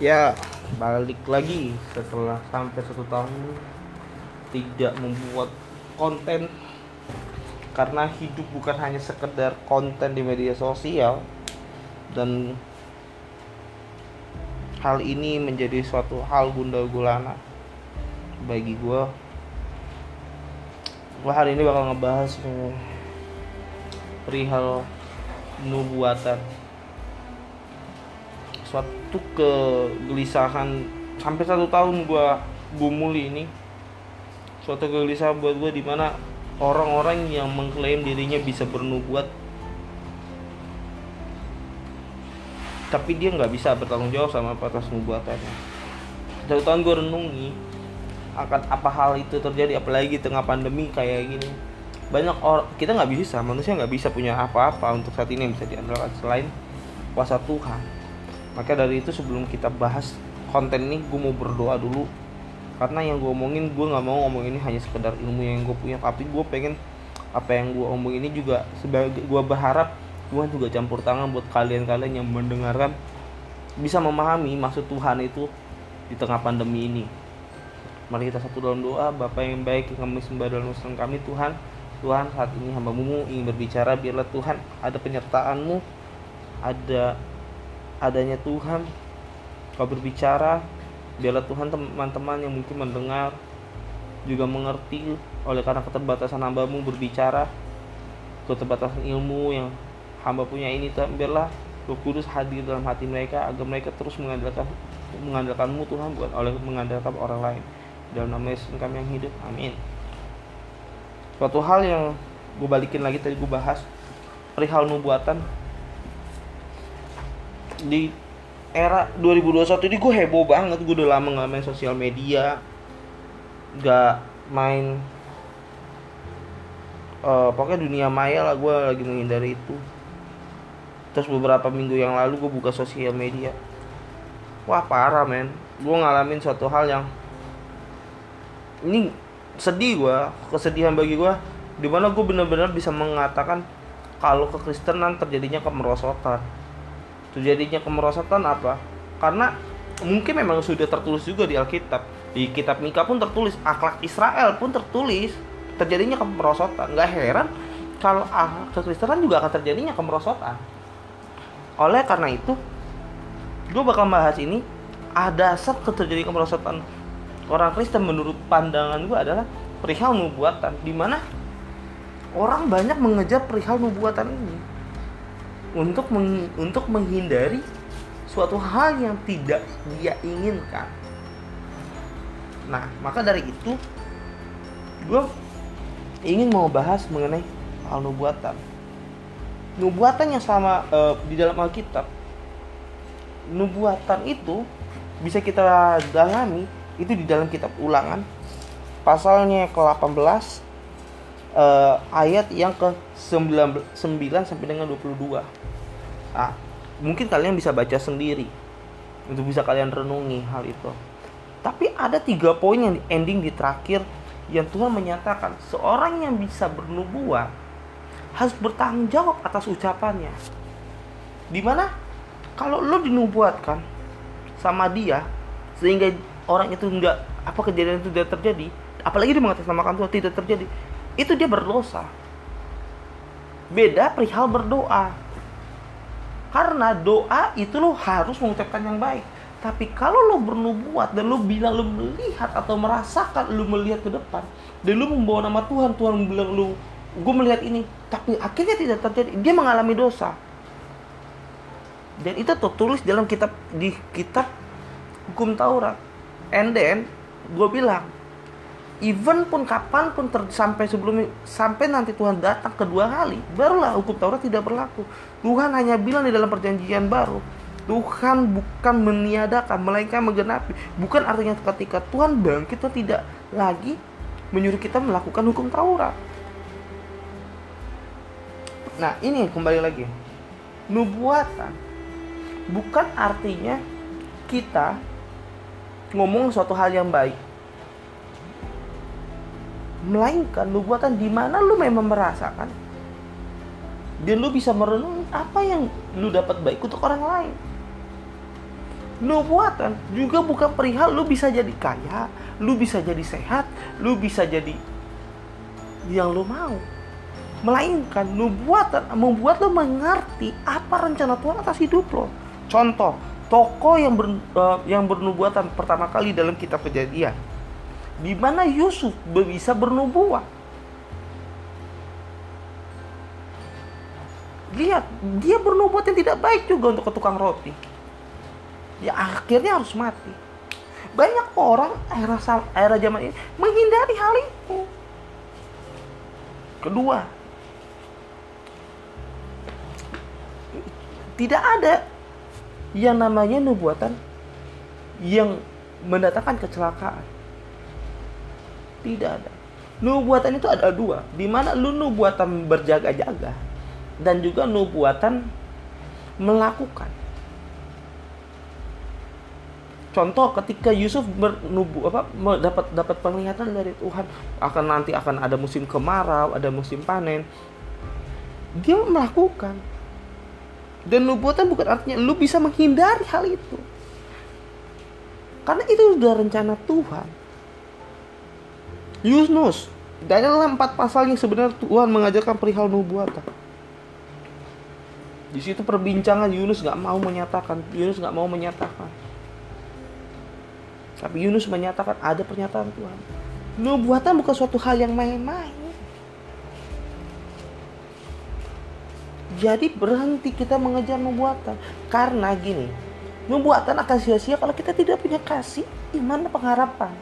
ya balik lagi setelah sampai satu tahun tidak membuat konten. Karena hidup bukan hanya sekedar konten di media sosial dan hal ini menjadi suatu hal gunda gulana bagi gue gue hari ini bakal ngebahas eh, perihal nubuatan suatu kegelisahan sampai satu tahun gua gumuli ini. Suatu kegelisahan buat gua di mana orang-orang yang mengklaim dirinya bisa bernubuat tapi dia nggak bisa bertanggung jawab sama atas nubuatannya. Satu tahun gue renungi akan apa hal itu terjadi apalagi tengah pandemi kayak gini. Banyak orang kita nggak bisa manusia nggak bisa punya apa-apa untuk saat ini yang bisa diandalkan selain kuasa Tuhan maka dari itu sebelum kita bahas konten ini gue mau berdoa dulu karena yang gue omongin gue nggak mau ngomong ini hanya sekedar ilmu yang gue punya tapi gue pengen apa yang gue omong ini juga sebagai gue berharap Tuhan juga campur tangan buat kalian-kalian yang mendengarkan bisa memahami maksud Tuhan itu di tengah pandemi ini. Mari kita satu dalam doa, Bapak yang baik yang kami sembah dalam Islam kami Tuhan. Tuhan saat ini hambamu ingin berbicara biarlah Tuhan ada penyertaanmu ada adanya Tuhan kau berbicara biarlah Tuhan teman-teman yang mungkin mendengar juga mengerti. Oleh karena keterbatasan hambamu berbicara keterbatasan ilmu yang hamba punya ini Tuhan biarlah Roh Kudus hadir dalam hati mereka agar mereka terus mengandalkan mengandalkanmu Tuhan bukan oleh mengandalkan orang lain. Dalam nama Yesus kami yang hidup amin. Suatu hal yang gue balikin lagi tadi gue bahas perihal nubuatan di era 2021 ini gue heboh banget gue udah lama nggak main sosial media nggak main uh, pokoknya dunia maya lah gue lagi menghindari itu. Terus beberapa minggu yang lalu gue buka sosial media. Wah parah men. Gue ngalamin suatu hal yang ini sedih gue kesedihan bagi gue di mana gue benar-benar bisa mengatakan kalau kekristenan terjadinya kemerosotan terjadinya kemerosotan apa? Karena mungkin memang sudah tertulis juga di Alkitab. Di kitab Mika pun tertulis akhlak Israel pun tertulis terjadinya kemerosotan. Nggak heran kalau ah, kekristenan juga akan terjadinya kemerosotan. Oleh karena itu, gue bakal bahas ini ada dasar terjadi kemerosotan. Orang Kristen menurut pandangan gue adalah perihal nubuatan, di mana orang banyak mengejar perihal nubuatan ini untuk meng, untuk menghindari suatu hal yang tidak dia inginkan. Nah, maka dari itu gue ingin mau bahas mengenai hal nubuatan nubuatan yang sama uh, di dalam Alkitab nubuatan itu bisa kita dalami itu di dalam kitab ulangan pasalnya ke-18 uh, ayat yang ke 9, 9 sampai dengan 22 nah, mungkin kalian bisa baca sendiri untuk bisa kalian renungi hal itu. Tapi ada tiga poin yang ending di terakhir yang Tuhan menyatakan seorang yang bisa bernubuat harus bertanggung jawab atas ucapannya. Di mana kalau lo dinubuatkan sama dia sehingga orang itu enggak apa kejadian itu tidak terjadi, apalagi dia mengatasnamakan Tuhan tidak terjadi, itu dia berdosa. Beda perihal berdoa. Karena doa itu lo harus mengucapkan yang baik. Tapi kalau lo bernubuat dan lo bilang lo melihat atau merasakan lo melihat ke depan dan lo membawa nama Tuhan, Tuhan bilang lo gue melihat ini tapi akhirnya tidak terjadi dia mengalami dosa dan itu tertulis dalam kitab di kitab hukum Taurat and then gue bilang even pun kapan pun ter, sampai sebelum sampai nanti Tuhan datang kedua kali barulah hukum Taurat tidak berlaku Tuhan hanya bilang di dalam perjanjian baru Tuhan bukan meniadakan melainkan menggenapi bukan artinya ketika Tuhan bangkit kita tidak lagi menyuruh kita melakukan hukum Taurat Nah, ini kembali lagi. Nubuatan bukan artinya kita ngomong suatu hal yang baik. Melainkan nubuatan di mana lu memang merasakan dan lu bisa merenung apa yang lu dapat baik untuk orang lain. nubuatan juga bukan perihal lu bisa jadi kaya lu bisa jadi sehat lu bisa jadi yang lu mau melainkan nubuatan membuat lo mengerti apa rencana Tuhan atas hidup lo. Contoh, tokoh yang ber, uh, yang bernubuatan pertama kali dalam kitab Kejadian, di mana Yusuf bisa bernubuat. Lihat, dia bernubuat yang tidak baik juga untuk tukang roti. Ya akhirnya harus mati. Banyak orang era era zaman ini menghindari hal itu. Kedua, tidak ada yang namanya nubuatan yang mendatangkan kecelakaan. Tidak ada. Nubuatan itu ada dua, di mana lu nubuatan berjaga-jaga dan juga nubuatan melakukan. Contoh ketika Yusuf bernubu apa dapat dapat penglihatan dari Tuhan akan nanti akan ada musim kemarau, ada musim panen. Dia melakukan dan nubuatan bukan artinya lu bisa menghindari hal itu. Karena itu sudah rencana Tuhan. Yunus, dalam empat pasal yang sebenarnya Tuhan mengajarkan perihal nubuatan. Di situ perbincangan Yunus nggak mau menyatakan, Yunus nggak mau menyatakan. Tapi Yunus menyatakan ada pernyataan Tuhan. Nubuatan bukan suatu hal yang main-main. Jadi berhenti kita mengejar nubuatan. Karena gini, nubuatan akan sia-sia kalau kita tidak punya kasih, iman, dan pengharapan.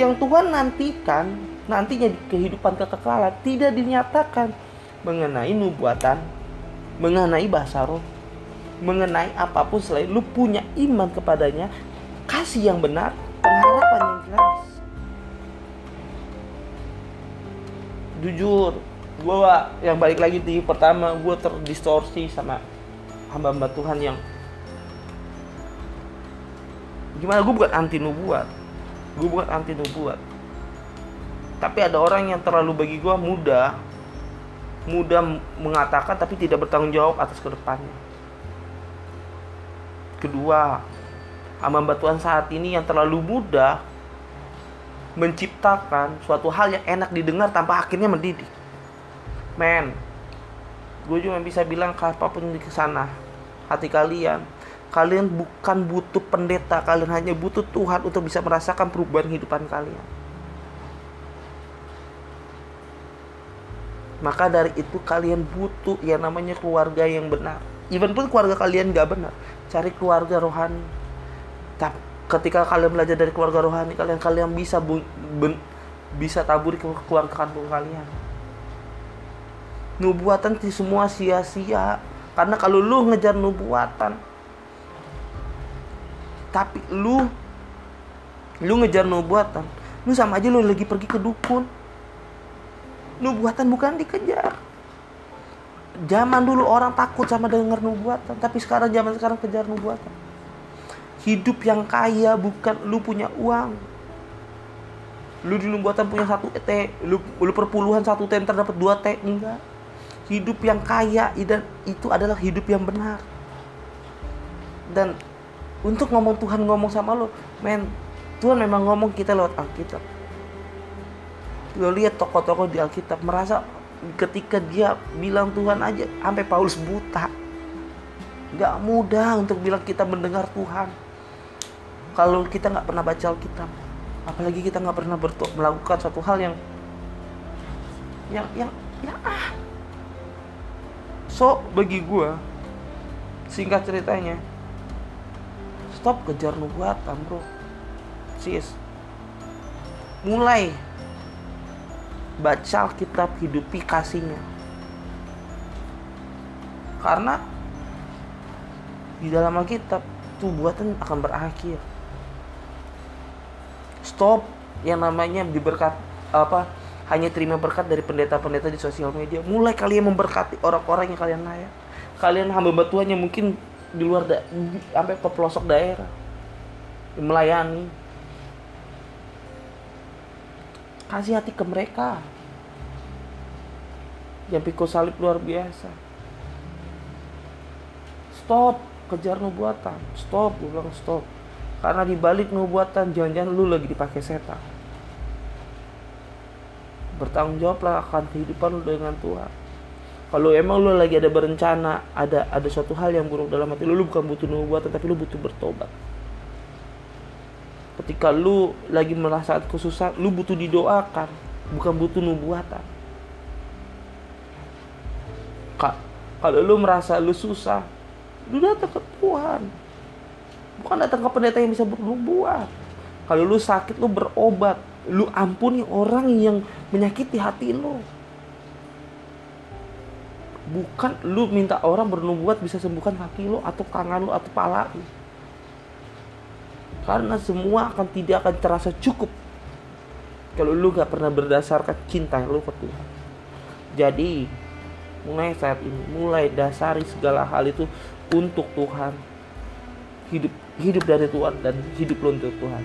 Yang Tuhan nantikan, nantinya di kehidupan kekekalan tidak dinyatakan mengenai nubuatan, mengenai bahasa roh, mengenai apa pun selain lu punya iman kepadanya, kasih yang benar, pengharapan yang jelas. Jujur, gue yang balik lagi di pertama gue terdistorsi sama hamba-hamba Tuhan yang gimana gue bukan anti nubuat gue bukan anti nubuat. Tapi ada orang yang terlalu bagi gue mudah mudah mengatakan tapi tidak bertanggung jawab atas ke depannya. Kedua hamba Tuhan saat ini yang terlalu mudah menciptakan suatu hal yang enak didengar tanpa akhirnya mendidik. Men gue cuma bisa bilang apa pun di sana hati kalian kalian bukan butuh pendeta kalian hanya butuh Tuhan untuk bisa merasakan perubahan kehidupan kalian. Maka dari itu kalian butuh yang namanya keluarga yang benar. Even pun keluarga kalian gak benar cari keluarga rohani. Tapi ketika kalian belajar dari keluarga rohani kalian kalian bisa bu, ben, bisa taburi ke keluarga kampung kalian. Nubuatan di semua sia-sia. Karena kalau lu ngejar nubuatan tapi lu lu ngejar nubuatan. Lu sama aja lu lagi pergi ke dukun. Nubuatan bukan dikejar. Zaman dulu orang takut sama denger nubuatan tapi sekarang zaman sekarang kejar nubuatan. Hidup yang kaya bukan lu punya uang. Lu di nubuatan punya satu T lu, lu perpuluhan satu T ntar dapat dua T enggak. Hidup yang kaya dan itu adalah hidup yang benar. Dan untuk ngomong Tuhan ngomong sama lo men Tuhan memang ngomong kita lewat Alkitab. Lo lihat tokoh-tokoh di Alkitab merasa ketika dia bilang Tuhan aja sampai Paulus buta. Nggak mudah untuk bilang kita mendengar Tuhan. Kalau kita nggak pernah baca Alkitab apalagi kita nggak pernah bertuah melakukan suatu hal yang yang yang yang ah. So bagi gue Singkat ceritanya Stop kejar nubuatan bro Sis Mulai Baca kitab hidupi kasihnya Karena Di dalam Alkitab Nubuatan akan berakhir Stop Yang namanya diberkat Apa hanya terima berkat dari pendeta-pendeta di sosial media. Mulai kalian memberkati orang-orang yang kalian layak. Kalian hamba yang mungkin di luar da sampai ke pelosok daerah melayani. Kasih hati ke mereka. Yang pikul salib luar biasa. Stop kejar nubuatan stop gue bilang stop karena di balik nubuatan jangan-jangan lu lagi dipakai setan bertanggung jawablah akan kehidupan lu dengan Tuhan kalau emang lu lagi ada berencana ada ada suatu hal yang buruk dalam hati lu lu bukan butuh nubuatan tapi lu butuh bertobat. Ketika lu lagi merasa kesusahan lu butuh didoakan bukan butuh nubuatan. Kak kalau lu merasa lu susah lu datang ke Tuhan. Bukan datang ke pendeta yang bisa bernubuat. Kalau lu sakit lu berobat. Lu ampuni orang yang menyakiti hati lu bukan lu minta orang bernubuat bisa sembuhkan kaki lu atau kangen lu atau pala lu. Karena semua akan tidak akan terasa cukup kalau lu gak pernah berdasarkan cinta lu ke Tuhan. Jadi mulai saat ini mulai dasari segala hal itu untuk Tuhan. Hidup hidup dari Tuhan dan hidup lu untuk Tuhan.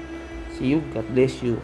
See you God bless you